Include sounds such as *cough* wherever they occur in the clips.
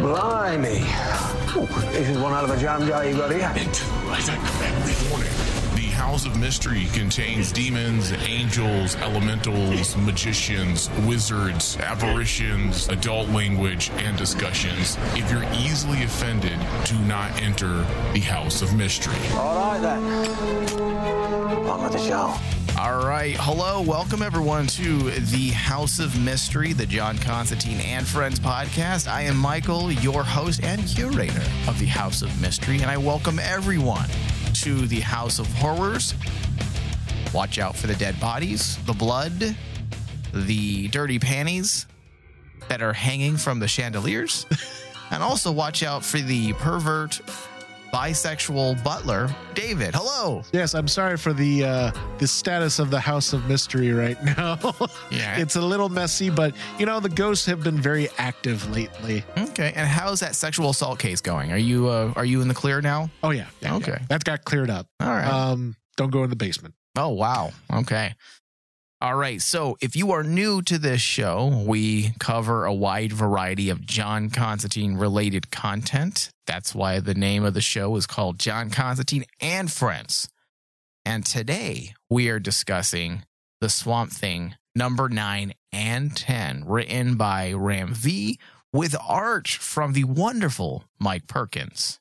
Blimey. Ooh, this is one out of a jam jar you got here. Right every morning. The House of Mystery contains demons, angels, elementals, magicians, wizards, apparitions, adult language, and discussions. If you're easily offended, do not enter the House of Mystery. All right then. On with the show. All right. Hello. Welcome, everyone, to the House of Mystery, the John Constantine and Friends podcast. I am Michael, your host and curator of the House of Mystery, and I welcome everyone to the House of Horrors. Watch out for the dead bodies, the blood, the dirty panties that are hanging from the chandeliers, *laughs* and also watch out for the pervert bisexual butler, David. Hello. Yes, I'm sorry for the uh, the status of the House of Mystery right now. Yeah. *laughs* it's a little messy, but you know the ghosts have been very active lately. Okay. And how's that sexual assault case going? Are you uh, are you in the clear now? Oh yeah, yeah, Okay. yeah. that got cleared up. All right. Um, don't go in the basement. Oh, wow. Okay. All right. So, if you are new to this show, we cover a wide variety of John Constantine related content. That's why the name of the show is called John Constantine and Friends. And today we are discussing The Swamp Thing number 9 and 10, written by Ram V with art from the wonderful Mike Perkins.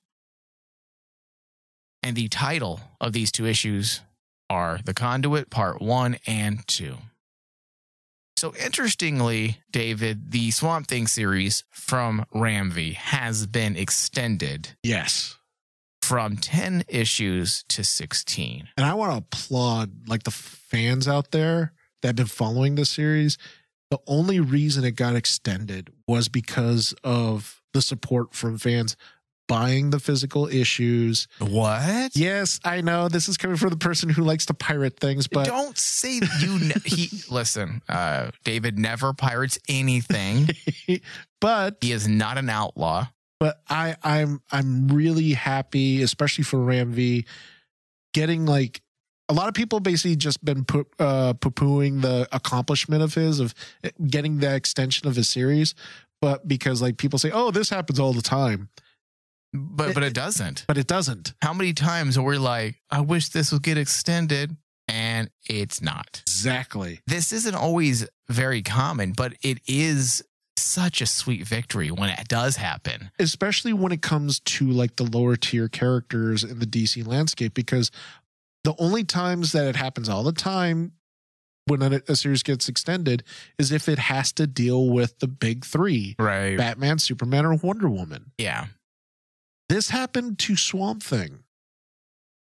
And the title of these two issues are The Conduit Part 1 and 2. So, interestingly, David, the Swamp Thing series from Ram V has been extended Yes, from 10 issues to 16. and I want to applaud like the fans out there that have been following this series. The only reason it got extended was because of the support from fans buying the physical issues. What? Yes, I know this is coming from the person who likes to pirate things, but Don't say you. Ne- he listen. Uh, David never pirates anything. *laughs* but He is not an outlaw. but I I'm I'm really happy, especially for Ram V, getting like a lot of people basically just been put uh poo pooing the accomplishment of his of getting the extension of his series, but because like people say, oh, this happens all the time, But but it doesn't. but it doesn't. How many times are we like, I wish this would get extended, and it's not. Exactly. This isn't always very common, but it is such a sweet victory when it does happen. especially when it comes to like the lower tier characters in the DC landscape, because the only times that it happens all the time when a, a series gets extended is if it has to deal with the big three Right. Batman, Superman, or Wonder Woman. Yeah. This happened to Swamp Thing.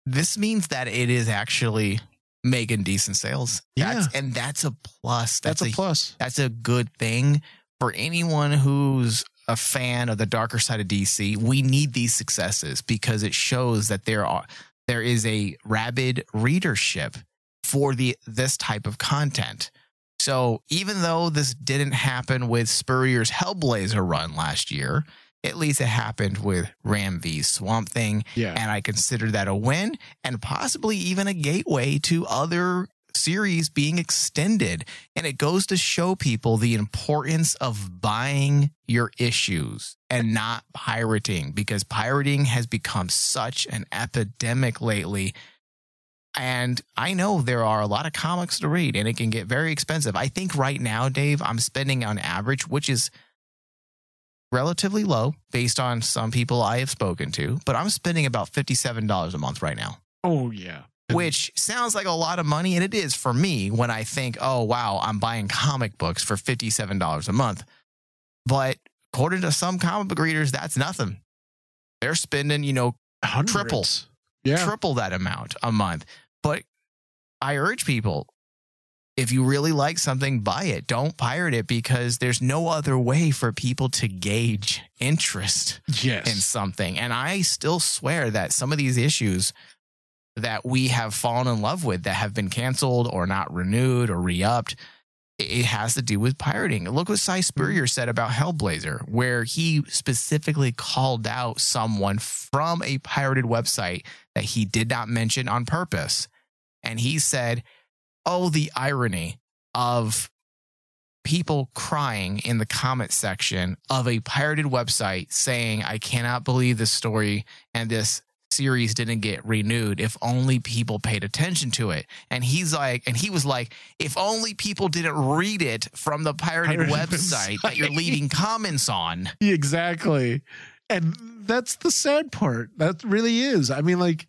This means that it is actually making decent sales. That's, Yeah. and that's a plus. That's, a, plus. That's a good thing for anyone who's a fan of the darker side of DC. We need these successes because it shows that there are there is a rabid readership for the this type of content. So even though this didn't happen with Spurrier's Hellblazer run last year, at least it happened with Ram V's Swamp Thing, Yeah. and I consider that a win and possibly even a gateway to other series being extended. And it goes to show people the importance of buying your issues and not pirating because pirating has become such an epidemic lately. And I know there are a lot of comics to read and it can get very expensive. I think right now, Dave, I'm spending on average, which is relatively low based on some people I have spoken to, but I'm spending about $57 a month right now oh yeah. which sounds like a lot of money, and it is for me when I think, oh, wow, I'm buying comic books for $57 a month. But according to some comic book readers, that's nothing. They're spending, you know, Hundreds. triple. Yeah. triple that amount a month. But I urge people if you really like something, buy it. Don't pirate it because there's no other way for people to gauge interest yes. in something. And I still swear that some of these issues that we have fallen in love with that have been canceled or not renewed or re-upped, it has to do with pirating. Look what Si Spurrier said about Hellblazer, where he specifically called out someone from a pirated website that he did not mention on purpose. And he said, Oh, the irony of people crying in the comment section of a pirated website saying, I cannot believe this story and this series didn't get renewed if only people paid attention to it. And he's like, and he was like, if only people didn't read it from the pirated, Pirated website, that you're leaving comments on. *laughs* exactly. And that's the sad part. That really is. I mean, like,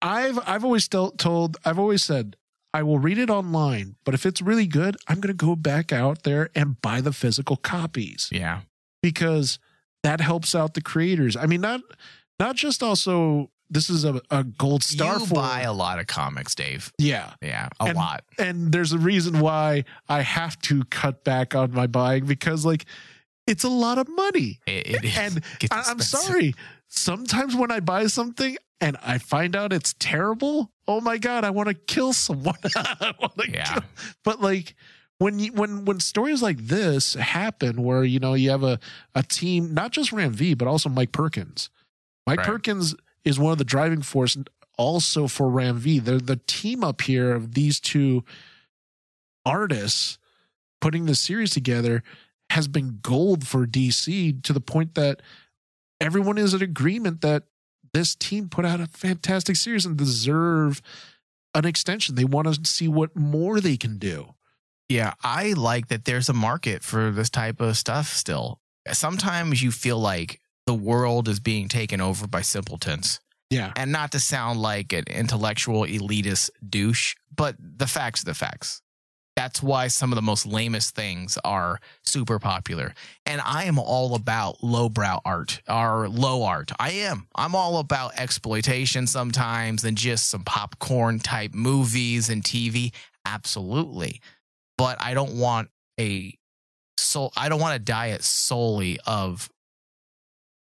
I've I've always told I've always said I will read it online, but if it's really good, I'm going to go back out there and buy the physical copies Yeah. because that helps out the creators. I mean, not not just also this is a, a gold star you for buy a lot of comics, Dave. yeah, Yeah, a And- lot. and there's a reason why I have to cut back on my buying because like it's a lot of money. It. And *laughs* I, I'm sorry. Sometimes when I buy something and I find out it's terrible, oh my god, I want to kill someone. *laughs* Yeah. kill- But like when you when when stories like this happen, where you know you have a a team, not just Ram V, but also Mike Perkins. Mike Right. Perkins is one of the driving force also for Ram V. They're the team up here of these two artists putting the series together has been gold for DC to the point that everyone is in agreement that this team put out a fantastic series and deserve an extension. They want to see what more they can do. Yeah, I like that there's a market for this type of stuff still. Sometimes you feel like the world is being taken over by simpletons. Yeah. And not to sound like an intellectual elitist douche, but the facts are the facts. That's why some of the most lamest things are super popular. And I am all about lowbrow art or low art. I am. I'm all about exploitation sometimes and just some popcorn type movies and TV. Absolutely. But I don't want a soul I don't want a diet solely of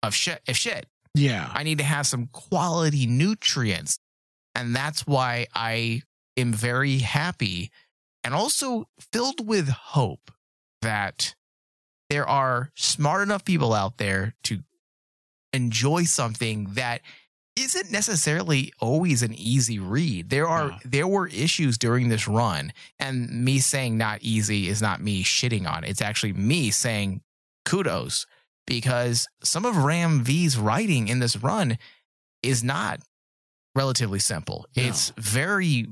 of shit of shit. Yeah. I need to have some quality nutrients. And that's why I am very happy and also filled with hope that there are smart enough people out there to enjoy something that isn't necessarily always an easy read. There are there were issues during this run and me saying not easy is not me shitting on it. It's actually me saying kudos because some of Ram V's writing in this run is not relatively simple. No. It's very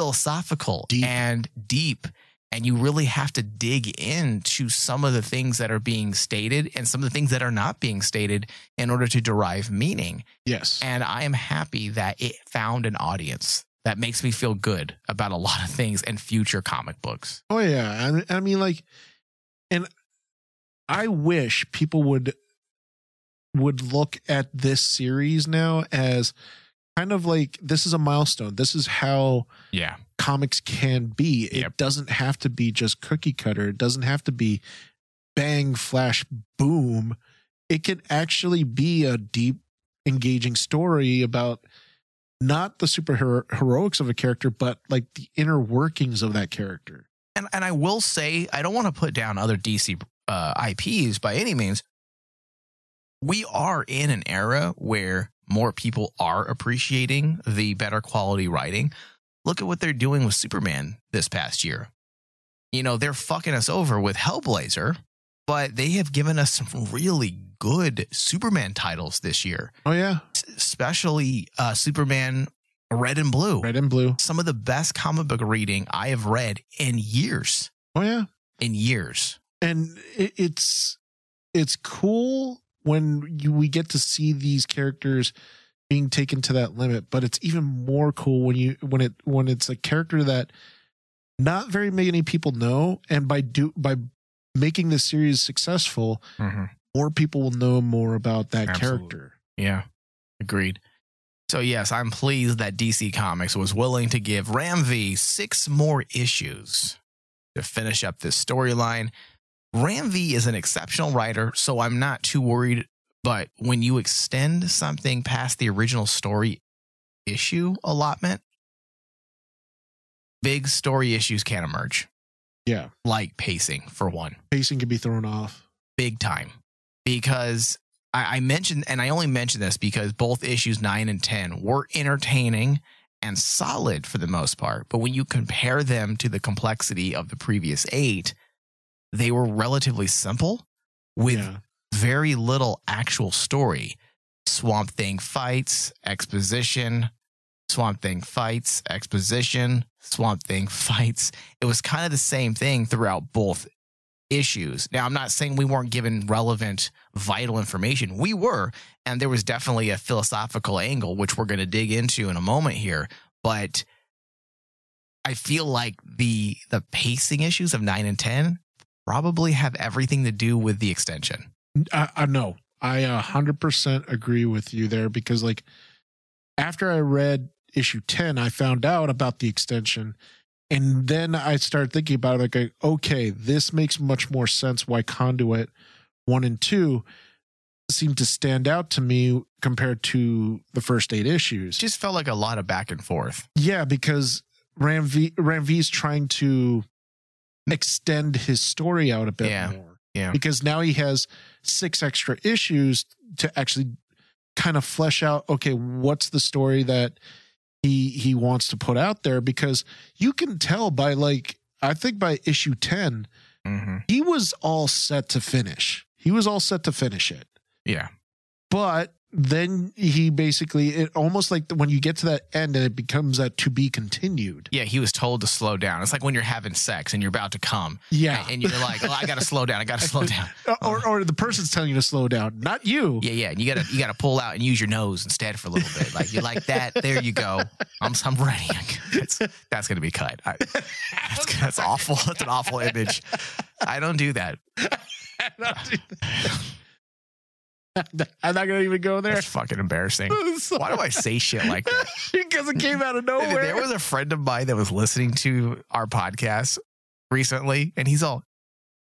philosophical Deep. and deep. And you really have to dig into some of the things that are being stated and some of the things that are not being stated in order to derive meaning. Yes. And I am happy that it found an audience that makes me feel good about a lot of things and future comic books. Oh yeah, I, I mean, like, and I wish people would would look at this series now as kind of like this is a milestone. This is how Yeah. comics can be. It Yep. doesn't have to be just cookie cutter. It doesn't have to be bang flash boom. It can actually be a deep, engaging story about not the super heroics of a character, but like the inner workings of that character. and and I will say I don't want to put down other DC uh, IPs by any means. We are in an era where more people are appreciating the better quality writing. Look at what they're doing with Superman this past year. You know, they're fucking us over with Hellblazer, but they have given us some really good Superman titles this year, Oh yeah, especially uh, Superman Red and Blue. red and blue. Some of the best comic book reading I have read in years. Oh yeah, In years. and it's it's cool when you we get to see these characters being taken to that limit but it's even more cool when you when it when it's a character that not very many people know and by do by making this series successful mm-hmm. more people will know more about that Absolutely. character Yeah, agreed. So yes, I'm pleased that DC Comics was willing to give Ram V six more issues to finish up this storyline. Ram V is an exceptional writer, so I'm not too worried. But when you extend something past the original story issue allotment, big story issues can emerge, yeah like pacing for one. pacing can be thrown off big time because I, I mentioned, and I only mentioned this because both issues nine and 10 were entertaining and solid for the most part. But when you compare them to the complexity of the previous eight, they were relatively simple with Yeah. very little actual story. Swamp Thing fights, exposition, Swamp Thing fights, exposition, Swamp Thing *laughs* fights. It was kind of the same thing throughout both issues. Now, I'm not saying we weren't given relevant, vital information. We were, and there was definitely a philosophical angle, which we're going to dig into in a moment here. But I feel like the the pacing issues of nine and ten probably have everything to do with the extension. I, I know. I a hundred percent agree with you there because like after I read issue 10, I found out about the extension. And then I started thinking about it like, okay, this makes much more sense why Conduit one and two seem to stand out to me compared to the first eight issues. Just felt like a lot of back and forth. Yeah, because Ram V Ram V is trying to extend his story out a bit Yeah, more. yeah. Because now he has six extra issues to actually kind of flesh out okay, what's the story that he he wants to put out there because you can tell by like I think by issue 10 Mm-hmm. he was all set to finish. He was all set to finish it Yeah. but then he basically it almost like when you get to that end and it becomes that to be continued Yeah, he was told to slow down. It's like when you're having sex and you're about to come. yeah And you're like, oh, I got to slow down. I got to slow down. *laughs* Uh, or, or the person's telling you to slow down not you Yeah, yeah. And you gotta you gotta pull out and use your nose instead for a little bit. Like you like that. There you go. I'm I'm ready. *laughs* That's that's gonna be cut. I, that's, that's awful. That's an awful image. I don't do that. *laughs* *laughs* i'm not gonna even go there That's fucking embarrassing. *laughs* Why do I say shit like that? *laughs* because it came out of nowhere. There was a friend of mine that was listening to our podcast recently, and he's all,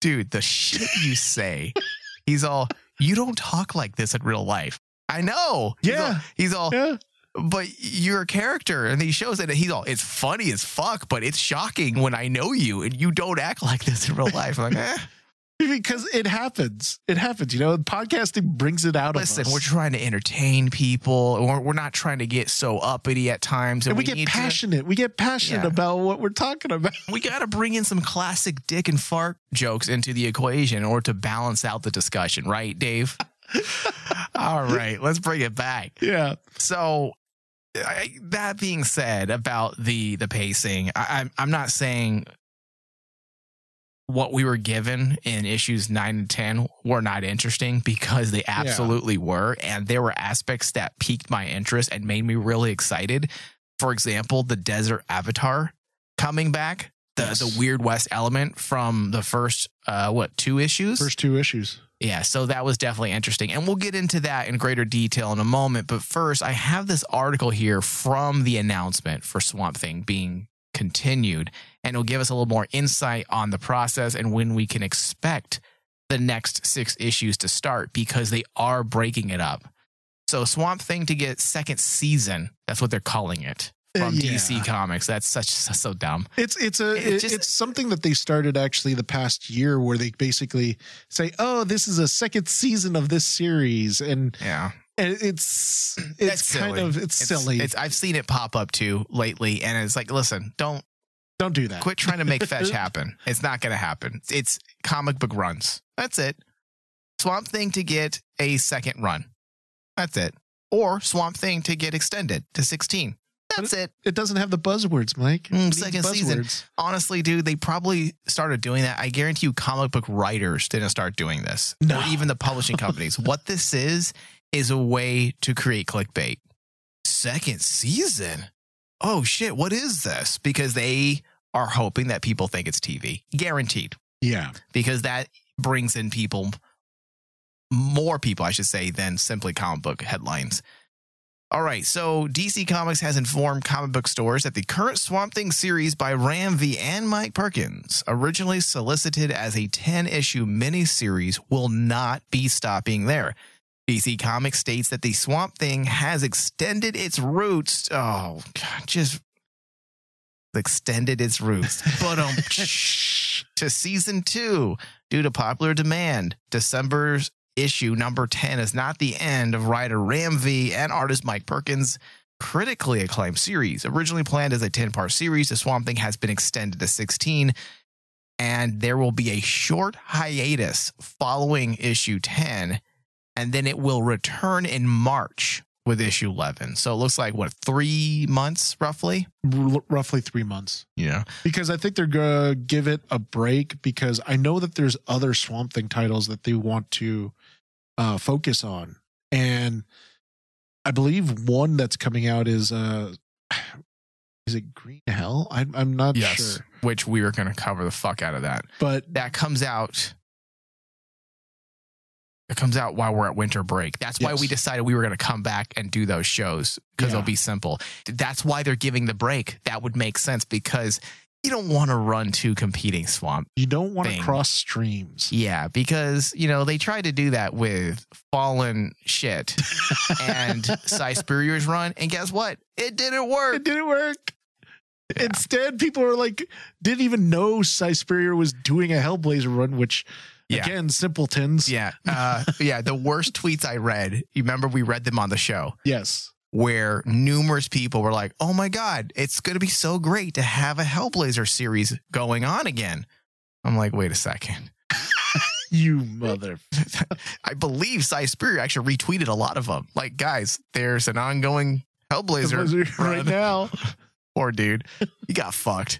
dude, the shit you say. He's all, you don't talk like this in real life. I know. He's Yeah. all, he's all yeah but you're a character, and he shows it. And he's all, it's funny as fuck, but it's shocking when I know you and you don't act like this in real life. I'm like, eh. Because it happens it happens you know podcasting brings it out listen, of us we're trying to entertain people. We're, we're not trying to get so uppity at times, and, and we, get need to- passionate we get passionate Yeah. about what we're talking about we got to bring in some classic dick and fart jokes into the equation in order to balance out the discussion, right, Dave? *laughs* All right, let's bring it back. yeah So, I, that being said, about the the pacing, I, I'm I'm not saying what we were given in issues nine and ten were not interesting because they absolutely were, and there were aspects that piqued my interest and made me really excited. For example, the desert avatar coming back, the Yes. the Weird West element from the first uh what two issues? first two issues Yeah, so that was definitely interesting. And we'll get into that in greater detail in a moment. But first, I have this article here from the announcement for Swamp Thing being continued, and it'll give us a little more insight on the process and when we can expect the next six issues to start because they are breaking it up. So, Swamp Thing to get second season, that's what they're calling it Uh, from yeah. DC Comics. That's such *laughs* so dumb. It's it's a It it- just- it's something that they started actually the past year where they basically say, "Oh, this is a second season of this series," and, Yeah. and it's That's it's kind silly. of it's, silly. It's, I've seen it pop up too lately, and it's like, listen, don't Don't do that. quit trying to make fetch *laughs* happen. It's not going to happen. It's comic book runs. That's it. Swamp Thing to get a second run. That's it. Or Swamp Thing to get extended to 16. That's it. It doesn't have the buzzwords, Mike. Mm, second season. Honestly, dude, they probably started doing that. I guarantee you, comic book writers didn't start doing this, No. or even the publishing *laughs* companies. what this is is a way to create clickbait. Second season. Oh shit! What is this? Because they are hoping that people think it's TV, guaranteed. Yeah. Because that brings in people, more people, I should say, than simply comic book headlines. All right, so DC Comics has informed comic book stores that the current Swamp Thing series by Ram V and Mike Perkins, originally solicited as a 10 issue miniseries, will not be stopping there. DC Comics states that the Swamp Thing has extended its roots. Oh, God, just extended its roots. *laughs* But um, to season two due to popular demand. December's issue number 10 is not the end of writer Ram V and artist Mike Perkins' critically acclaimed series. Originally planned as a 10 part series, The Swamp Thing has been extended to 16, and there will be a short hiatus following issue 10, and then it will return in March with issue 11. So it looks like, what, three months roughly? R- roughly three months. Yeah. Because I think they're gonna give it a break because I know that there's other Swamp Thing titles that they want to uh, focus on, and I believe one that's coming out is uh, *sighs* is it Green Hell? I, I'm not Yes. sure, Which we are going to cover the fuck out of that. but that comes out it comes out while we're at winter break that's why we decided we were going to come back and do those shows because Yeah. it'll be simple that's why they're giving the break that would make sense because you don't want to run two competing swamp you don't want to cross streams. yeah because you know they tried to do that with fallen shit *laughs* and Si Spurrier's run and guess what it didn't work It didn't work. Yeah. Instead, people are like, didn't even know Si Spurrier was doing a Hellblazer run, which Yeah. again, simpletons. yeah uh, *laughs* yeah the worst tweets i read you remember we read them on the show Yes. where numerous people were like, "Oh my god, it's going to be so great to have a Hellblazer series going on again." I'm like, "Wait a second. *laughs* You mother. *laughs* I believe Si Spurrier actually retweeted a lot of them. Like, guys, there's an ongoing Hellblazer right now. Poor dude, you got fucked.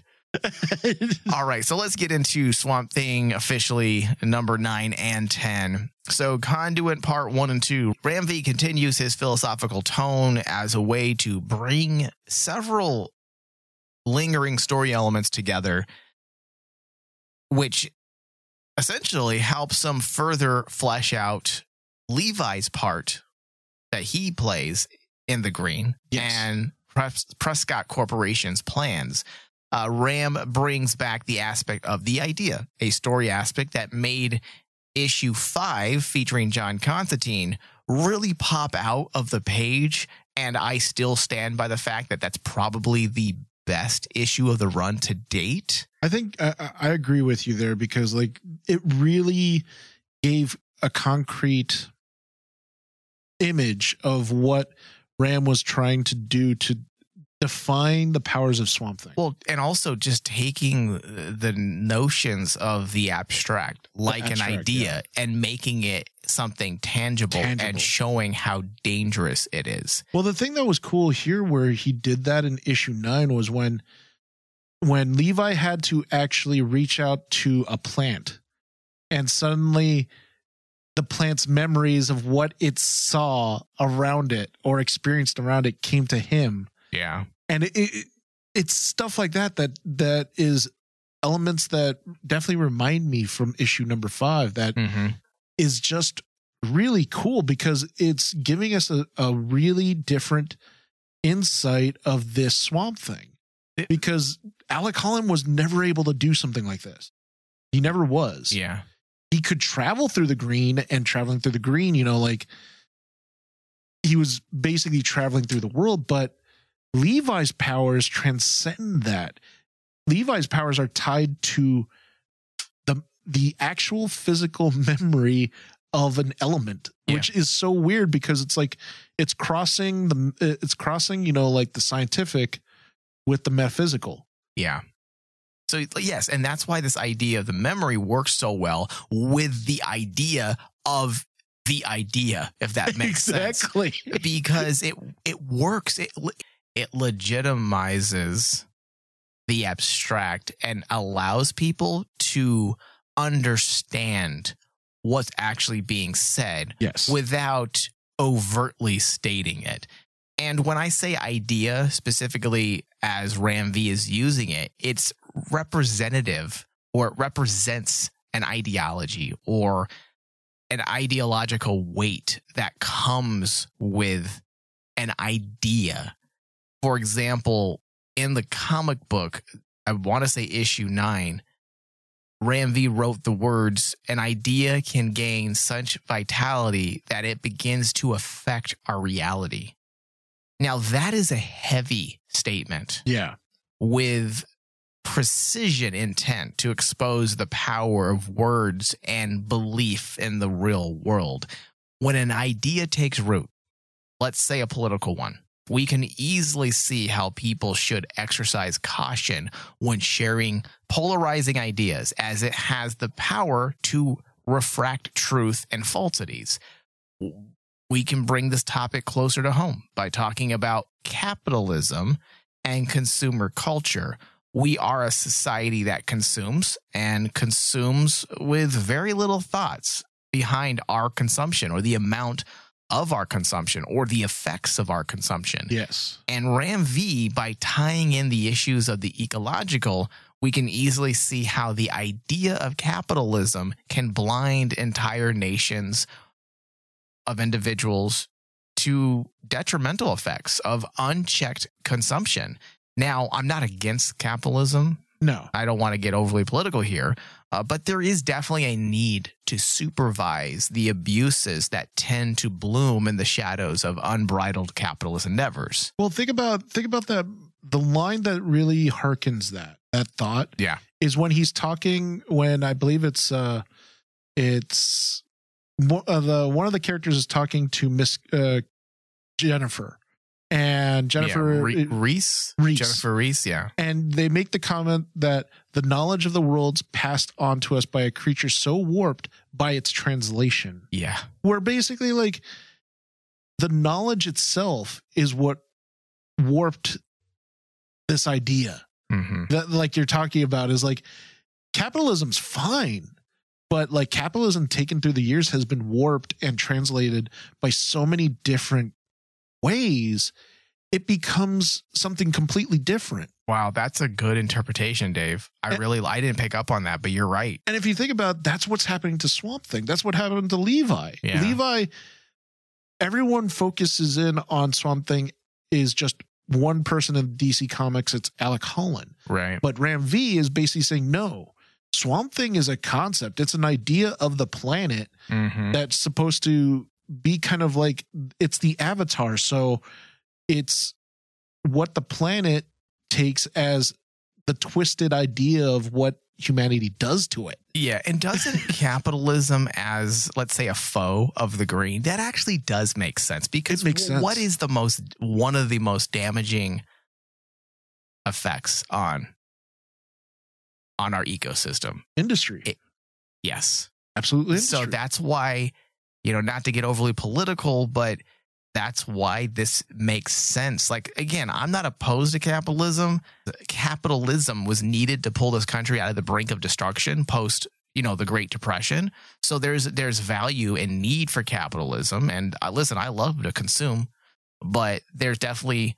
All right, so let's get into Swamp Thing officially number nine and 10. So, Conduit Part One and Two. Ram V continues his philosophical tone as a way to bring several lingering story elements together, which essentially helps them further flesh out Levi's part that he plays in the green Yes. and Pres- Prescott Corporation's plans uh, Ram brings back the aspect of the idea, a story aspect that made issue five featuring John Constantine really pop out of the page. And I still stand by the fact that that's probably the best issue of the run to date. I think I- I agree with you there because like it really gave a concrete image of what Ram was trying to do to define the powers of Swamp Thing. Well, and also just taking the notions of the abstract, like an abstract, idea, and making it something tangible, Tangible. and showing how dangerous it is. Well, the thing that was cool here where he did that in issue 9 was when when Levi had to actually reach out to a plant and suddenly the plant's memories of what it saw around it or experienced around it came to him Yeah. and it, it it's stuff like that that that is elements that definitely remind me from issue number 5 that Mm-hmm. is just really cool because it's giving us a, a really different insight of this swamp thing. It- because Alec Holland was never able to do something like this. He never was. Yeah. He could travel through the green and traveling through the green, you know, like he was basically traveling through the world, but Levi's powers transcend that. Levi's powers are tied to the the actual physical *laughs* memory of an element, Yeah. which is so weird because it's like it's crossing the it's crossing, you know, like the scientific with the metaphysical. Yeah. So yes, and that's why this idea of the memory works so well with the idea of the idea, if that makes sense. *laughs* exactly. Because it it works. It it legitimizes the abstract and allows people to understand what's actually being said Yes. without overtly stating it. And when I say idea, specifically as Ram V is using it, it's representative or it represents an ideology or an ideological weight that comes with an idea. For example, in the comic book, I want to say issue nine, Ram V wrote the words, an idea can gain such vitality that it begins to affect our reality. Now, that is a heavy statement yeah. with precision intent to expose the power of words and belief in the real world. When an idea takes root, let's say a political one, we can easily see how people should exercise caution when sharing polarizing ideas, as it has the power to refract truth and falsities. We can bring this topic closer to home by talking about capitalism and consumer culture. We are a society that consumes and consumes with very little thoughts behind our consumption or the amount of our consumption or the effects of our consumption. Yes. And Ram V, by tying in the issues of the ecological, we can easily see how the idea of capitalism can blind entire nations of individuals to detrimental effects of unchecked consumption. Now, I'm not against capitalism. No. I don't want to get overly political here, uh, but there is definitely a need to supervise the abuses that tend to bloom in the shadows of unbridled capitalist endeavors. Well, think about think about that. The line that really harkens that that thought Yeah. is when he's talking when I believe it's uh it's one of the one of the characters is talking to Miss uh, Jennifer and Jennifer yeah, Re- Reese, Reese. Jennifer Reese, yeah, and they make the comment that the knowledge of the world's passed on to us by a creature so warped by its translation. Yeah, where basically like the knowledge itself is what warped this idea. Hmm that like you're talking about is like capitalism's fine but like capitalism taken through the years has been warped and translated by so many different ways it becomes something completely different Wow, that's a good interpretation, Dave. I And- really, I didn't pick up on that, but you're right. and if you think about that's what's happening to swamp thing that's what happened to levi Yeah. levi everyone focuses in on swamp thing is just one person in dc comics it's alec holland Right. But Ram V is basically saying no. Swamp Thing is a concept. It's an idea of the planet hmm that's supposed to be kind of like it's the avatar. So it's what the planet takes as the twisted idea of what humanity does to it. Yeah, and doesn't *laughs* capitalism as let's say a foe of the green that actually does make sense because sense. what is the most one of the most damaging effects on on our ecosystem? Industry. It- Yes. Absolutely. So that's why, you know, not to get overly political, but that's why this makes sense. Like, again, I'm not opposed to capitalism. Capitalism was needed to pull this country out of the brink of destruction post, you know, the Great Depression. So there's there's value and need for capitalism. And uh, listen, I love to consume, but there's definitely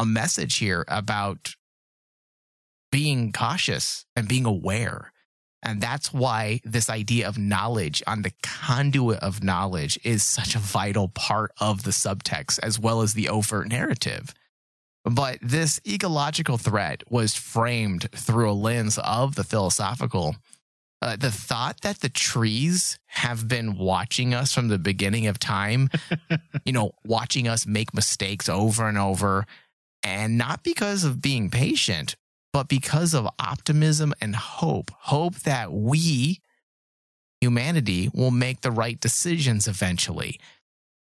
a message here about being cautious and being aware. And that's why this idea of knowledge on the conduit of knowledge is such a vital part of the subtext as well as the overt narrative. But this ecological threat was framed through a lens of the philosophical. Uh, the thought that the trees have been watching us from the beginning of time, *laughs* you know, watching us make mistakes over and over, and not because of being patient, but because of optimism and hope. Hope that we, humanity, will make the right decisions eventually.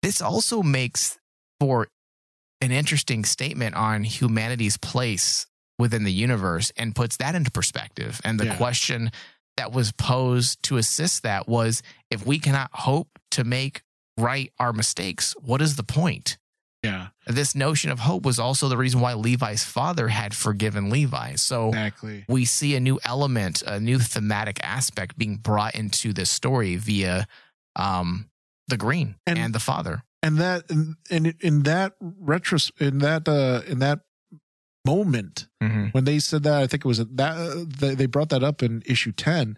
This also makes for an interesting statement on humanity's place within the universe and puts that into perspective. And the Yeah. question that was posed to assist that was if we cannot hope to make right our mistakes, what is the point? Yeah, This notion of hope was also the reason why Levi's father had forgiven Levi. So exactly. we see a new element, a new thematic aspect being brought into this story via um, the green and, And- the father. And that and in, in that retros in that uh in that moment Mm-hmm. when they said that, I think it was that uh, they, brought that up in issue 10.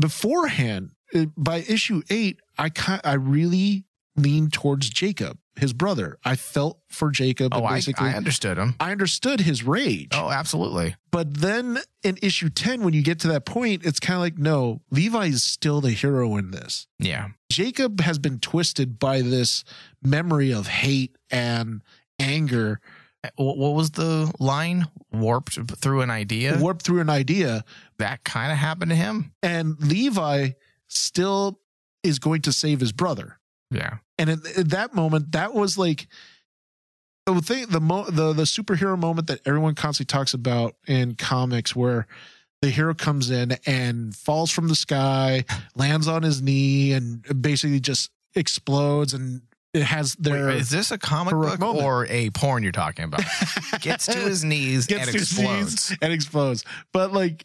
Beforehand, by issue 8, I I really leaned towards Jacob, his brother. I felt for Jacob Oh, and I, basically I I, understood him. I understood his rage. Oh, absolutely. But then in issue 10 when you get to that point, it's kind of like no, Levi is still the hero in this. Yeah. Jacob has been twisted by this memory of hate and anger eh, What, what was the line? Warped through an idea. warped through an idea that kind of happened to him. and Levi still is going to save his brother. Yeah. And at, at that moment, that was like the thing the mo the the superhero moment that everyone constantly talks about in comics where the hero comes in and falls from the sky, lands on his knee, and basically just explodes and it has their Wait, is this a comic book moment. or a porn you're talking about? *laughs* Gets to his knees gets and to his explodes. knees and explodes. But like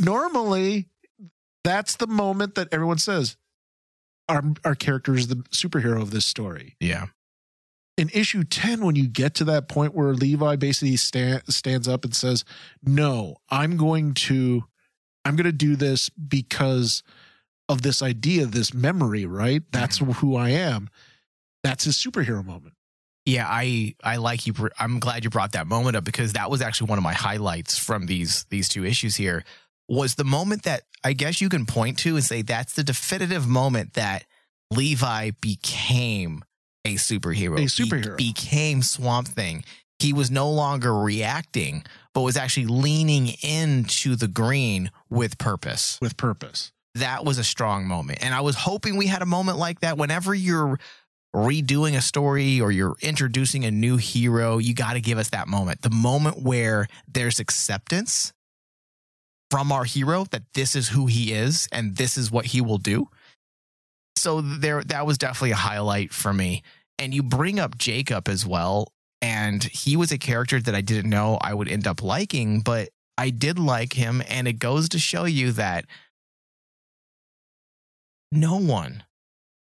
normally, that's the moment that everyone says our our character is the superhero of this story. Yeah. In issue ten, when you get to that point where Levi basically stand, stands up and says, "No, I'm going to, I'm going to do this because of this idea, this memory. Right? That's mm-hmm. who I am." That's his superhero moment. Yeah, I I like you. I'm glad you brought that moment up because that was actually one of my highlights from these these two issues here. Was the moment that I guess you can point to and say that's the definitive moment that Levi became a superhero. A Be- superhero. became Swamp Thing. He was no longer reacting, but was actually leaning into the green with purpose with purpose. that was a strong moment. And I was hoping we had a moment like that whenever you're redoing a story or you're introducing a new hero, you got to give us that moment. The moment where there's acceptance from our hero that this is who he is and this is what he will do. So there that was definitely a highlight for me. And you bring up Jacob as well and he was a character that I didn't know I would end up liking, but I did like him and it goes to show you that no one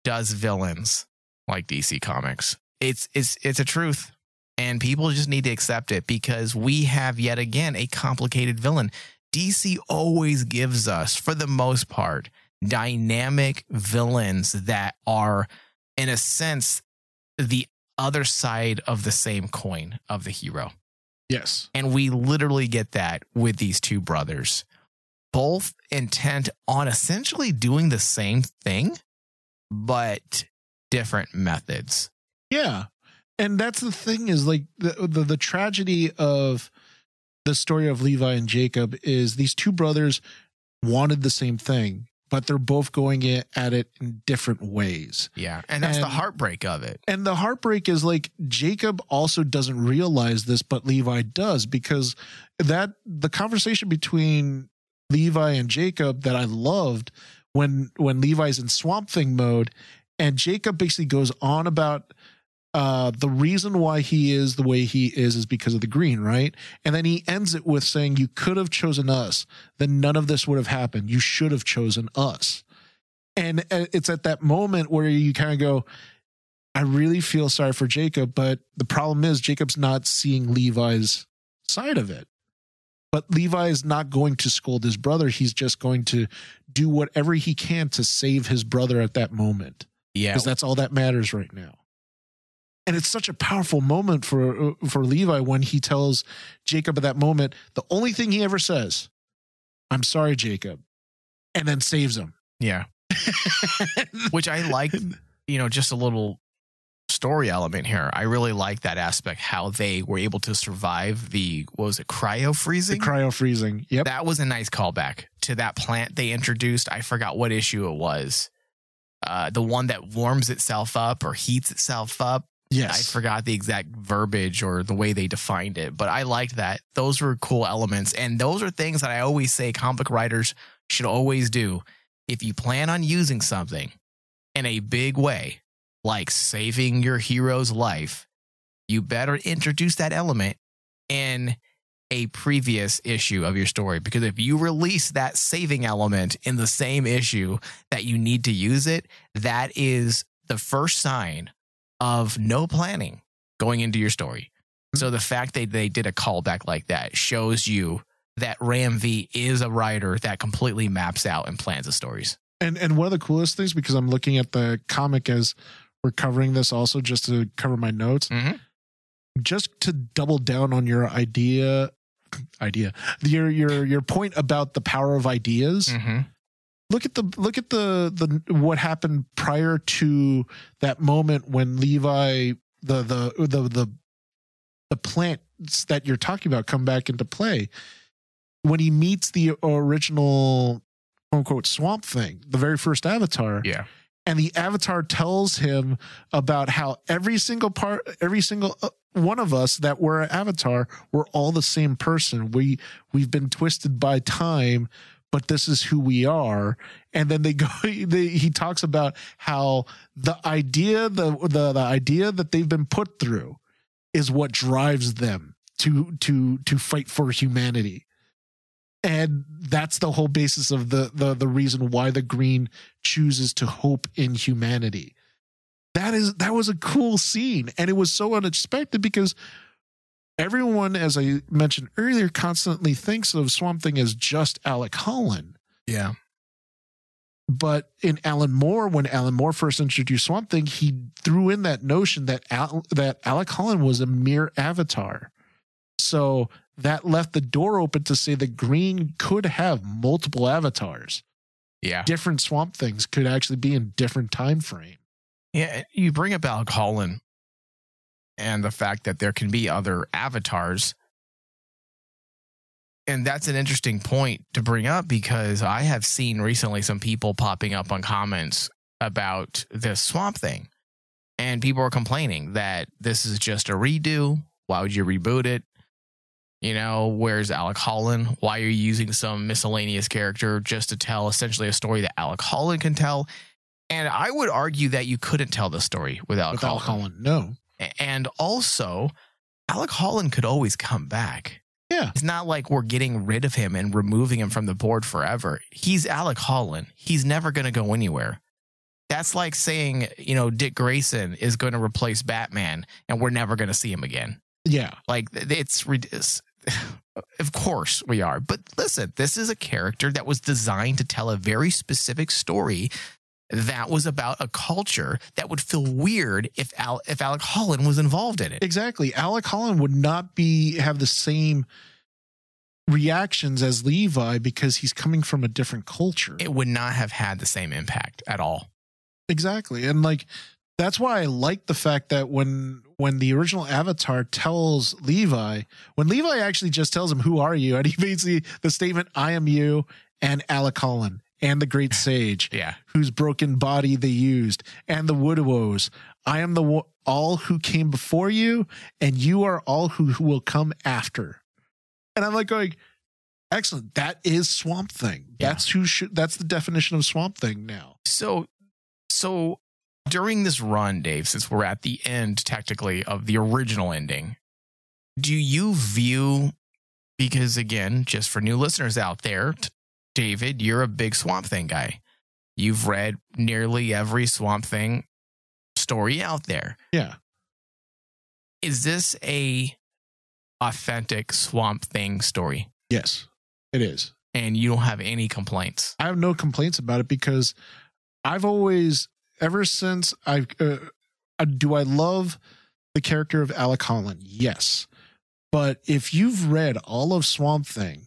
does villains like DC Comics. It's it's it's a truth and people just need to accept it because we have yet again a complicated villain. DC always gives us for the most part dynamic villains that are in a sense the other side of the same coin of the hero. Yes. And we literally get that with these two brothers, both intent on essentially doing the same thing, but different methods. Yeah. And that's the thing is like the, the the tragedy of the story of Levi and Jacob is these two brothers wanted the same thing, but they're both going at it in different ways. Yeah. And that's the heartbreak of it. And the heartbreak is like Jacob also doesn't realize this, but Levi does because that the conversation between Levi and Jacob that I loved when when Levi's in Swamp Thing mode, and Jacob basically goes on about uh the reason why he is the way he is is because of the green, right? And then he ends it with saying, You could have chosen us, then none of this would have happened. You should have chosen us. And it's at that moment where you kind of go, I really feel sorry for Jacob, but the problem is Jacob's not seeing Levi's side of it. But Levi is not going to scold his brother. He's just going to do whatever he can to save his brother at that moment Yeah. because that's all that matters right now. And it's such a powerful moment for for Levi when he tells Jacob at that moment the only thing he ever says, "I'm sorry, Jacob," and then saves him. Yeah. *laughs* Which I like, you know, just a little story element here. I really like that aspect, how they were able to survive the, what was it, cryo freezing? the cryo freezing. Yep. That was a nice callback to that plant they introduced. I forgot what issue it was. Uh, the one that warms itself up or heats itself up. I forgot the exact verbiage or the way they defined it, but I liked that. Those were cool elements. And those are things that I always say comic writers should always do. If you plan on using something in a big way, like saving your hero's life, you better introduce that element in a previous issue of your story. Because if you release that saving element in the same issue that you need to use it, that is the first sign of no planning going into your story. So the fact that they did a callback like that shows you that Ram V is a writer that completely maps out and plans the stories. And and one of the coolest things because I'm looking at the comic as we're covering this also just to cover my notes, Mhm. just to double down on your idea idea your your your point about the power of ideas. Mm-hmm. Look at the look at the the what happened prior to that moment when Levi the the the the the plants that you're talking about come back into play when he meets the original quote unquote swamp thing, the very first avatar Yeah. and the avatar tells him about how every single part every single uh, one of us that were an avatar we're all the same person we we've been twisted by time but this is who we are. And then they go *laughs* they, he talks about how the idea the, the the idea that they've been put through is what drives them to to to fight for humanity. And that's the whole basis of the the the reason why the green chooses to hope in humanity. That is that was a cool scene. And it was so unexpected because everyone as i mentioned earlier constantly thinks of swamp thing as just alec holland Yeah. but in alan moore when alan moore first introduced swamp thing he threw in that notion that Al, that alec holland was a mere avatar so that left the door open to say that green could have multiple avatars Yeah. different swamp things could actually be in different time frame Yeah. You bring up Alec Holland and the fact that there can be other avatars. And that's an interesting point to bring up because I have seen recently some people popping up on comments about this swamp thing. And people are complaining that this is just a redo. Why would you reboot it? You know, where's Alec Holland? Why are you using some miscellaneous character just to tell essentially a story that Alec Holland can tell? And I would argue that you couldn't tell the story without, Alec with Alec Holland. No And also, Alec Holland could always come back. Yeah. It's not like we're getting rid of him and removing him from the board forever. He's Alec Holland. He's never going to go anywhere. That's like saying, you know, Dick Grayson is going to replace Batman and we're never going to see him again. yeah Like it's, it's *sighs* of course we are. But listen, this is a character that was designed to tell a very specific story that was about a culture that would feel weird if Al- if Alec Holland was involved in it. exactly. Alec holland would not be have the same reactions as levi because he's coming from a different culture. It would not have had the same impact at all. exactly. And like that's why i like the fact that when when the original avatar tells levi when levi actually just tells him who are you? and he basically the statement i am you and alec holland and the great sage Yeah. whose broken body they used, and the Woodwows. I am the wo- all who came before you, and you are all who, who will come after. And I'm like going, excellent. That is Swamp Thing. Yeah. That's who should. That's the definition of Swamp Thing now. So, so during this run, Dave, since we're at the end technically of the original ending, do you view, because again, just for new listeners out there, t- David, you're a big Swamp Thing guy. You've read nearly every Swamp Thing story out there. Yeah. Is this a authentic Swamp Thing story? Yes, it is. And you don't have any complaints? I have no complaints about it because I've always, ever since I've, uh, uh, do I love the character of Alec Holland? Yes. But if you've read all of Swamp Thing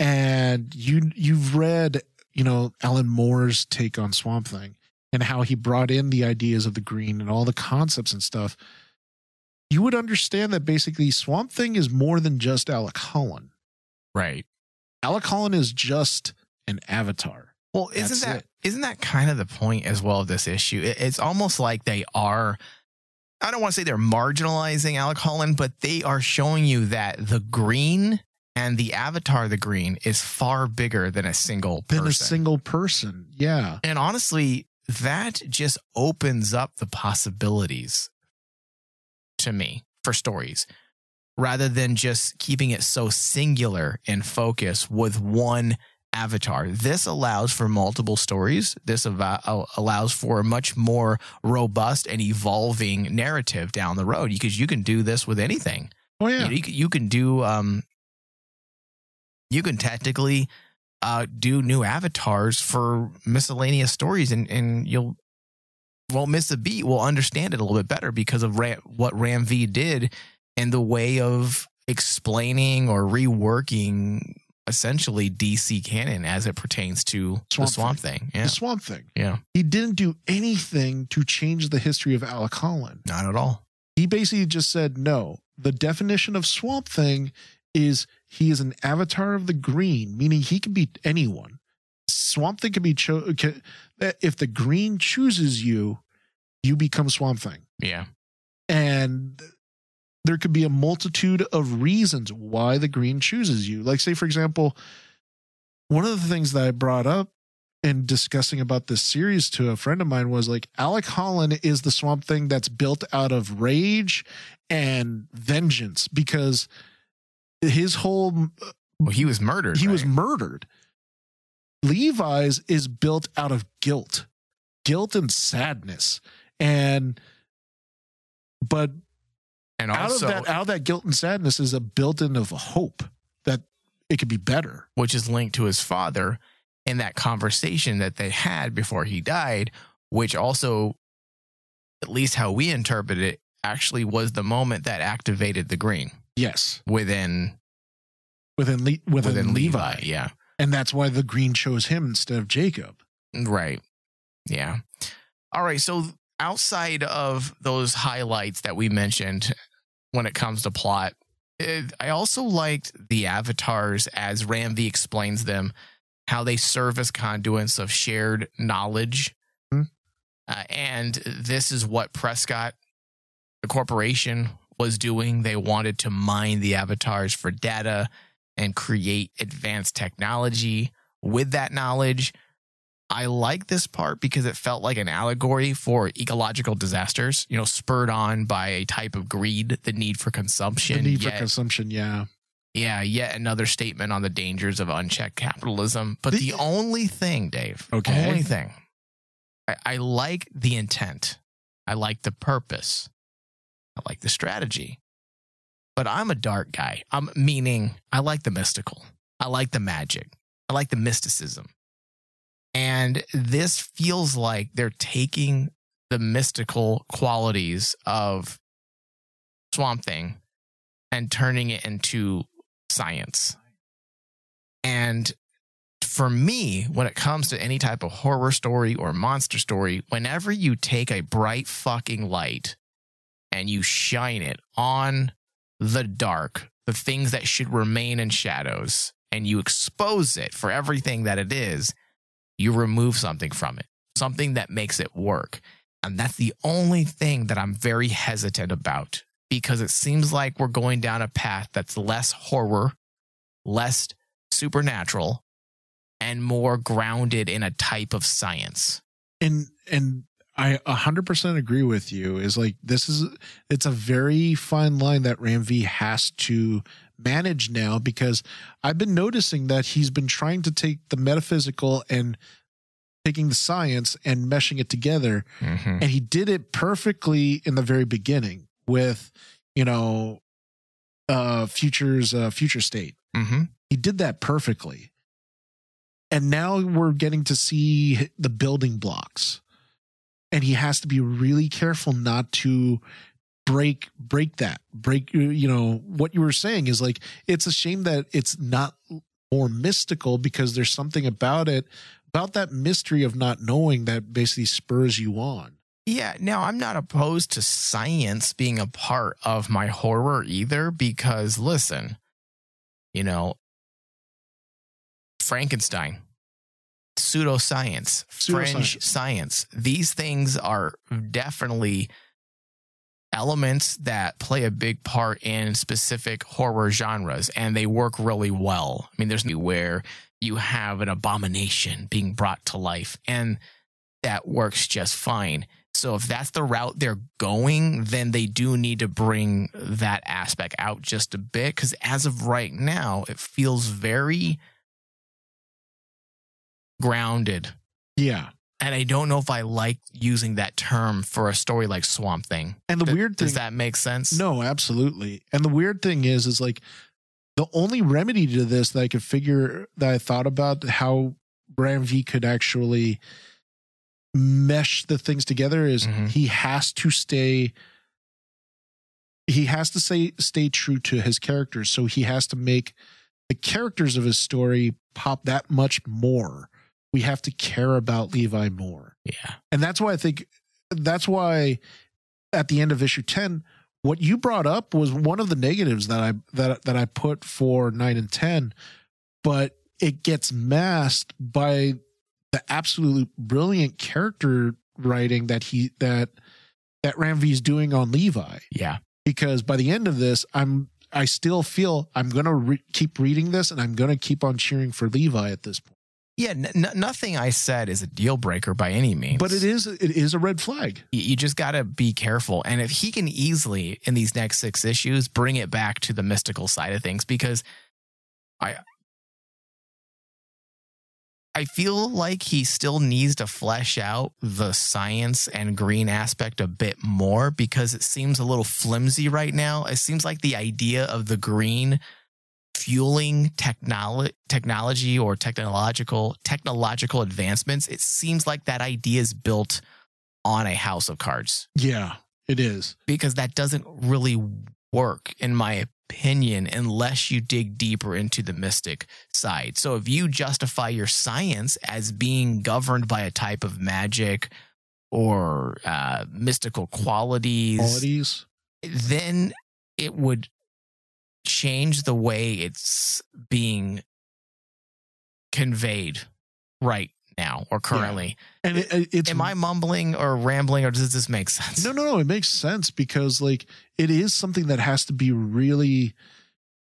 and you you've read, you know, Alan Moore's take on Swamp Thing and how he brought in the ideas of the green and all the concepts and stuff, you would understand that basically Swamp Thing is more than just Alec Holland. Right. Alec Holland is just an avatar. Well, isn't that it. not that kind of the point as well of this issue? It- It's almost like they are. I don't want to say they're marginalizing Alec Holland, but they are showing you that the green and the avatar, the green, is far bigger than a single Than person. a single person. Yeah. and honestly, that just opens up the possibilities to me for stories rather than just keeping it so singular in focus with one avatar. This allows for multiple stories. This ava- uh, allows for a much more robust and evolving narrative down the road because you can do this with anything. Oh You, yeah. know, you, can, you can do um you can technically uh do new avatars for miscellaneous stories and and you'll won't miss a beat. We'll understand it a little bit better because of Ram, what Ram V did and the way of explaining or reworking essentially DC canon as it pertains to Swamp the Swamp Thing. Yeah. The Swamp Thing. Yeah. He didn't do anything to change the history of Alec Holland. Not at all. He basically just said, no, the definition of Swamp Thing is he is an avatar of the green, meaning he can be anyone. Swamp Thing can be cho- can, if the green chooses you, you become Swamp Thing. Yeah. And there could be a multitude of reasons why the green chooses you. Like, say, for example, one of the things that I brought up in discussing about this series to a friend of mine was like Alec Holland is the swamp thing that's built out of rage and vengeance because his whole Well, he was murdered. he was murdered. Levi's is built out of guilt, guilt and sadness. And but and out also, of that out of that guilt and sadness is a built-in of hope that it could be better. which is linked to his father in that conversation that they had before he died, which also, at least how we interpret it, actually was the moment that activated the green Yes. within Within Le- within, within Levi. Levi. Yeah. And that's why the green chose him instead of Jacob. Right. Yeah. All right. So outside of those highlights that we mentioned when it comes to plot, eh, I also liked the avatars as Ram V explains them, how they serve as conduits of shared knowledge. Hmm. Uh, and this is what Prescott, the corporation, was doing. They wanted to mine the avatars for data and create advanced technology with that knowledge. I like this part because it felt like an allegory for ecological disasters, you know, spurred on by a type of greed, the need for consumption. the need for consumption, yeah. yeah, yet another statement on the dangers of unchecked capitalism. But the, The- only thing, Dave, Okay. only thing, I, I like the intent. I like the purpose. I like the strategy. But I'm a dark guy. I'm meaning I like the mystical. I like the magic. I like the mysticism. And this feels like they're taking the mystical qualities of Swamp Thing and turning it into science. And for me, when it comes to any type of horror story or monster story, whenever you take a bright fucking light and you shine it on the dark, the things that should remain in shadows, and you expose it for everything that it is, you remove something from it, something that makes it work. And that's the only thing that I'm very hesitant about because it seems like we're going down a path that's less horror, less supernatural, and more grounded in a type of science. and and I a hundred percent agree with you. Is like this is it's a very fine line that Ram V has to manage now because I've been noticing that he's been trying to take the metaphysical and taking the science and meshing it together, Mm-hmm. and he did it perfectly in the very beginning with you know uh futures uh future state Mm-hmm. he did that perfectly and now we're getting to see the building blocks and he has to be really careful not to break break that break you know what you were saying is like it's a shame that it's not more mystical because there's something about it about that mystery of not knowing that basically spurs you on. Yeah, now I'm not opposed to science being a part of my horror either because listen, you know, Frankenstein, pseudoscience, fringe science, these things are definitely elements that play a big part in specific horror genres and they work really well. I mean, there's where you have an abomination being brought to life and that works just fine. So if that's the route they're going, then they do need to bring that aspect out just a bit. Because as of right now, it feels very grounded. yeah And I don't know if I like using that term for a story like Swamp Thing. and the Th- weird thing Does that make sense? No, absolutely. And the weird thing is, is like the only remedy to this that I could figure that I thought about how Ram V could actually mesh the things together is Mhm. he has to stay he has to say stay true to his characters. So he has to make the characters of his story pop that much more. We have to care about Levi more Yeah. and that's why I think that's why at the end of issue 10 what you brought up was one of the negatives that I that that I put for 9 and 10 but it gets masked by the absolute brilliant character writing that he that that Ram V is doing on Levi Yeah. because by the end of this I'm I still feel I'm going to re- keep reading this and I'm going to keep on cheering for Levi at this point. Yeah. N- nothing I said is a deal breaker by any means. But it is it is a red flag. you you just got to be careful. And if he can easily, in these next six issues, bring it back to the mystical side of things, because I. I feel like he still needs to flesh out the science and green aspect a bit more because it seems a little flimsy right now. It seems like the idea of the green fueling technolo- technology or technological technological advancements, it seems like that idea is built on a house of cards Yeah, it is. because that doesn't really work in my opinion unless you dig deeper into the mystic side. So if you justify your science as being governed by a type of magic or uh, mystical qualities, Qualities. then it would change the way it's being conveyed right now or currently. And it, it- it's Am I mumbling or rambling or does this make sense? No, no, no. It makes sense because like it is something that has to be really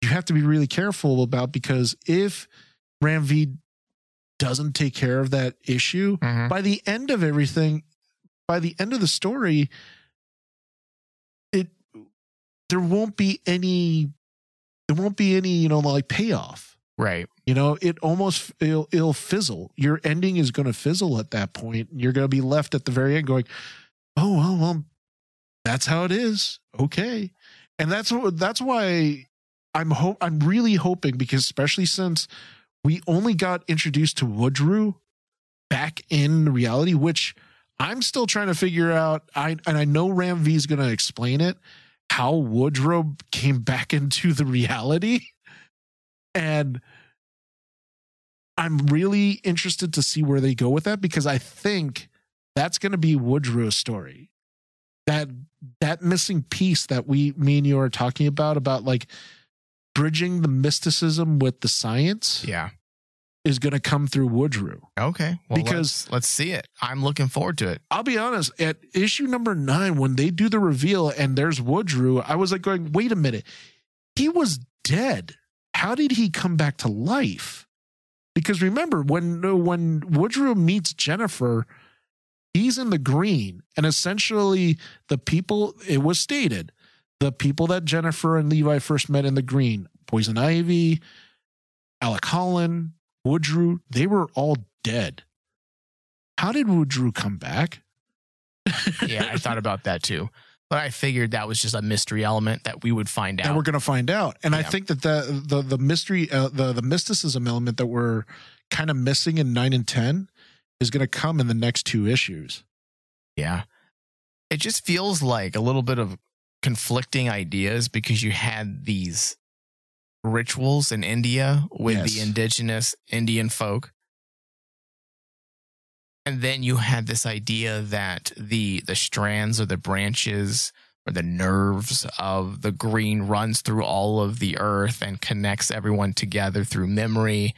you have to be really careful about because if Ram V doesn't take care of that issue, Mhm. by the end of everything, by the end of the story, it there won't be any there won't be any, you know, like payoff. Right. You know, it almost it'll, it'll fizzle. Your ending is going to fizzle at that point. You're going to be left at the very end going, "Oh well, well, that's how it is." Okay, and that's what that's why I'm hope I'm really hoping because especially since we only got introduced to Woodrue back in reality, which I'm still trying to figure out. I and I know Ram V is going to explain it how Woodrue came back into the reality, and I'm really interested to see where they go with that because I think that's going to be Woodrue's story. That that missing piece that we me and you are talking about about like bridging the mysticism with the science Yeah. Is going to come through Woodrue. Okay. Well, Because- let's, let's see it. I'm looking forward to it. I'll be honest, at issue number nine, when they do the reveal and there's Woodrue, I was like going, wait a minute. He was dead. How did he come back to life? Because remember, when when Woodrue meets Jennifer, he's in the green. And essentially the people, it was stated, the people that Jennifer and Levi first met in the green, Poison Ivy, Alec Holland, Woodrue, they were all dead. How did Woodrue come back? Yeah, I thought about that too. But I figured that was just a mystery element that we would find out. and we're going to find out. And I think that the the the mystery, uh, the the mysticism element that we're kind of missing in nine and ten is going to come in the next two issues. Yeah. It just feels like a little bit of conflicting ideas because you had these rituals in India with Yes. the indigenous Indian folk. And then you had this idea that the the strands or the branches or the nerves of the green runs through all of the earth and connects everyone together through memory.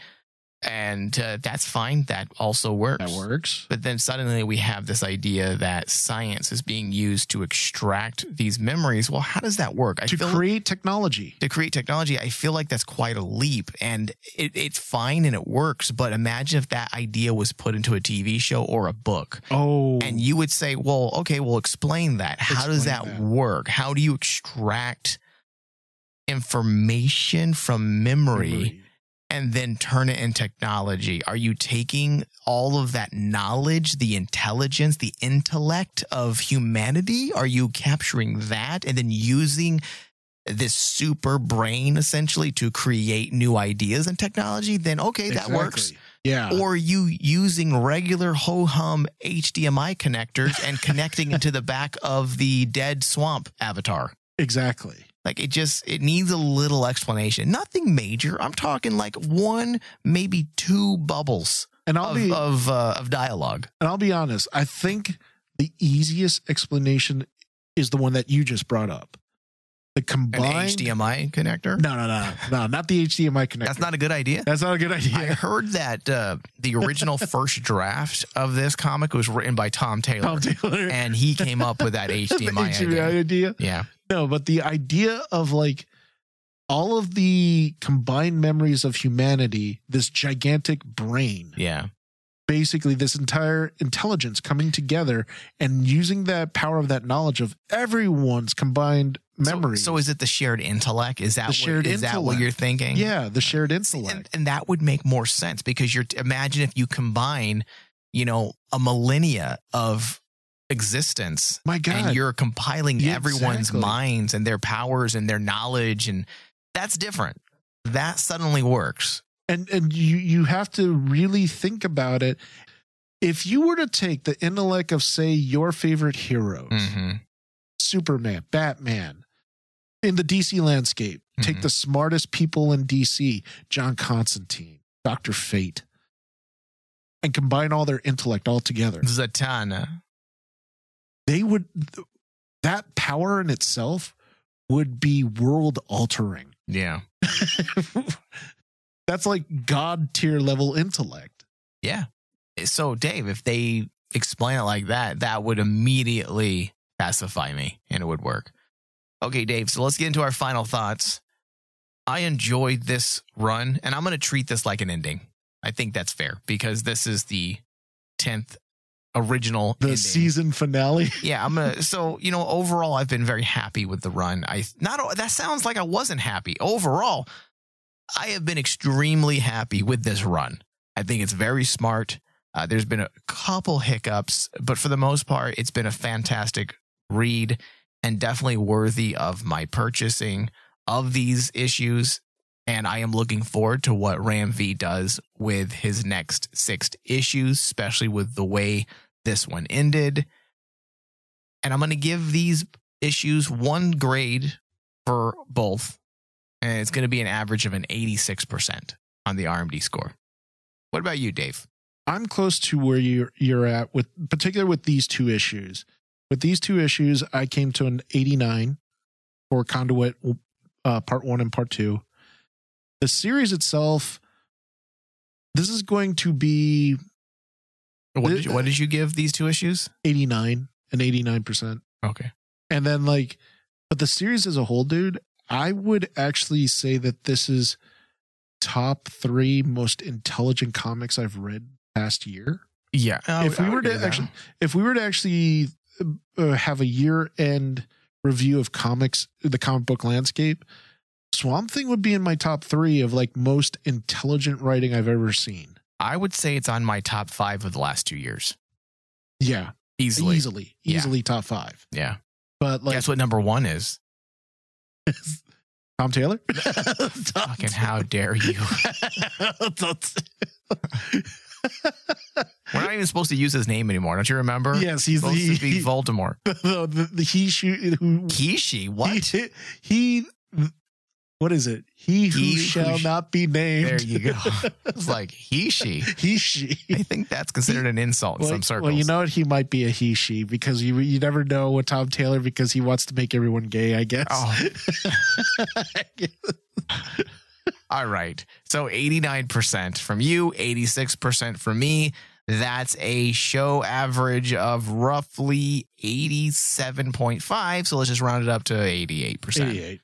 And uh, that's fine. That also works. That works. But then suddenly we have this idea that science is being used to extract these memories. Well, how does that work? I to create technology. to create technology, I feel like that's quite a leap and it, it's fine and it works. But imagine if that idea was put into a TV show or a book Oh, and you would say, well, okay, well, explain that. How does that, that. work? How do you extract information from memory? And then turn it in technology? Are you taking all of that knowledge, the intelligence, the intellect of humanity? Are you capturing that and then using this super brain essentially to create new ideas and technology? Then, okay, that works. Yeah. Or are you using regular ho hum HDMI connectors and connecting *laughs* into the back of the dead swamp avatar? exactly. Like it just it needs a little explanation. Nothing major. I'm talking like one, maybe two bubbles And I'll of be of, uh, of dialogue. and I'll be honest. I think the easiest explanation is the one that you just brought up. the An combined HDMI connector? No, no, no, no, *laughs* not the HDMI connector. That's not a good idea. That's not a good idea. I heard that uh, the original *laughs* first draft of this comic was written by Tom Taylor, Tom Taylor. and he came up with that *laughs* HDMI HDMI idea. idea. Yeah, *laughs* No, but the idea of like all of the combined memories of humanity, this gigantic brain, yeah, basically this entire intelligence coming together and using that power of that knowledge of everyone's combined So- memories. So, is it the shared intellect? Is that The what, shared is that what you're thinking? yeah, the shared and, intellect. and that would make more sense because you're imagine if you combine, you know, a millennia of existence My God. and you're compiling Yeah, everyone's exactly. minds and their powers and their knowledge and that's different that suddenly works and and you you have to really think about it. If you were to take the intellect of say your favorite heroes, mm-hmm. Superman, Batman, in the DC landscape, take Mhm. the smartest people in DC, John Constantine, Doctor Fate, and combine all their intellect all together, zatanna they would that power in itself would be world altering. *laughs* yeah. That's like god tier level intellect. yeah. So dave if they explain it like that that would immediately pacify me and it would work. Okay dave so let's get into our final thoughts. I enjoyed this run and i'm going to treat this like an ending. I think that's fair because this is the 10th original The ending. season finale. *laughs* Yeah, I'm gonna. So you know, overall, I've been very happy with the run. I not that sounds like I wasn't happy. Overall, I have been extremely happy with this run. I think it's very smart. Uh, there's been a couple hiccups, but for the most part, it's been a fantastic read and definitely worthy of my purchasing of these issues. And I am looking forward to what Ram V does with his next six issues, especially with the way this one ended. And I'm going to give these issues one grade for both. And it's going to be an average of an 86% on the RMD score. What about you, Dave? I'm close to where you're you're at with particular with these two issues. With these two issues, I came to an 89 for Conduit uh, Part One and Part Two. The series itself, this is going to be What did you, what did you give these two issues? 89 and 89 percent, Okay. and then like, but the series as a whole, dude, I would actually say that this is top three most intelligent comics I've read past year. Yeah. if we were to actually if we were to actually uh, have a year end review of comics the comic book landscape swamp thing would be in my top three of like most intelligent writing i've ever seen I would say it's on my top five of the last two years. yeah Easily. easily Yeah. easily top five Yeah. but like Guess what number one is? *laughs* tom taylor *laughs* *laughs* Fucking how dare you? We're not even supposed to use his name anymore. Don't you remember? yes he's supposed the, to be Voldemort. the, the, the he shoot who Kishi, what? he, he what is it he who He who shall sh- not be named There you go. *laughs* It's like he, she. he she I think that's considered an insult in well, some circles. well, you know what? He might be a he she because you you never know with Tom Taylor because he wants to make everyone gay. I guess. Oh. *laughs* All right. So 89% from you, 86% from me. That's a show average of roughly 87.5. So let's just round it up to 88%. 88.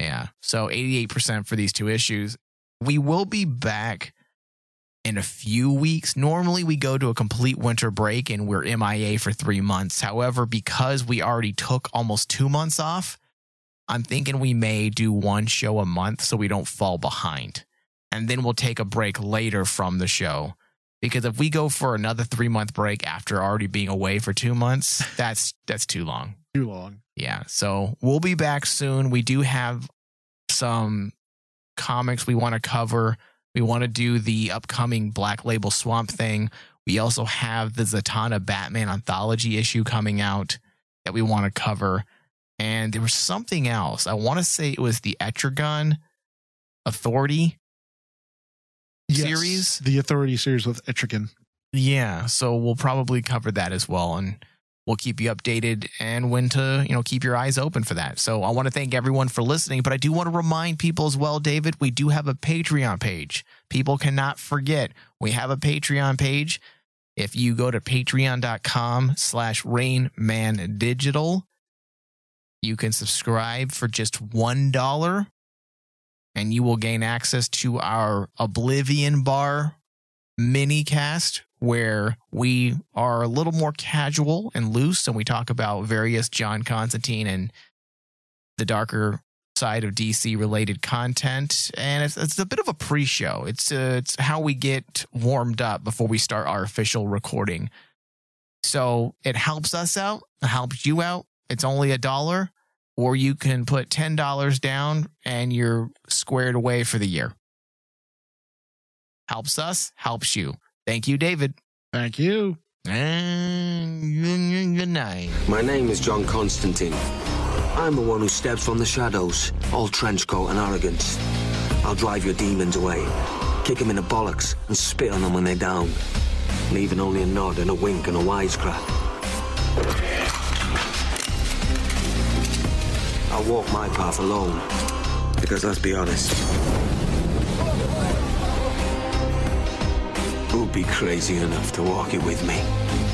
Yeah. So 88% for these two issues. We will be back in a few weeks. Normally, we go to a complete winter break and we're MIA for three months. However, because we already took almost two months off, I'm thinking we may do one show a month so we don't fall behind. And then we'll take a break later from the show. Because if we go for another three month break after already being away for two months, *laughs* that's that's too long. Too long. Yeah. So we'll be back soon. We do have some comics we want to cover. We want to do the upcoming Black Label Swamp thing. We also have the Zatanna Batman anthology issue coming out that we want to cover. And there was something else. I want to say it was the Etrigan Authority. Yes, Series? The Authority series with Etrigan. Yeah. So we'll probably cover that as well. And we'll keep you updated and when to, you know, keep your eyes open for that. So I want to thank everyone for listening, but I do want to remind people as well, David, we do have a Patreon page. People cannot forget we have a Patreon page. If you go to patreon.com slash rainman digital, you can subscribe for just $1 and you will gain access to our Oblivion Bar mini cast where we are a little more casual and loose and we talk about various John Constantine and the darker side of DC related content and it's, it's a bit of a pre-show. It's uh, it's how we get warmed up before we start our official recording. So it helps us out, it helps you out. It's only a dollar or you can put $10 down and you're squared away for the year. Helps us, helps you. Thank you, David. Thank you. And good night. My name is John Constantine. I'm the one who steps from the shadows, all trench coat and arrogance. I'll drive your demons away, kick them in the bollocks, and spit on them when they're down, leaving only a nod and a wink and a wisecrack. I'll walk my path alone, because let's be honest, who'd be crazy enough to walk it with me?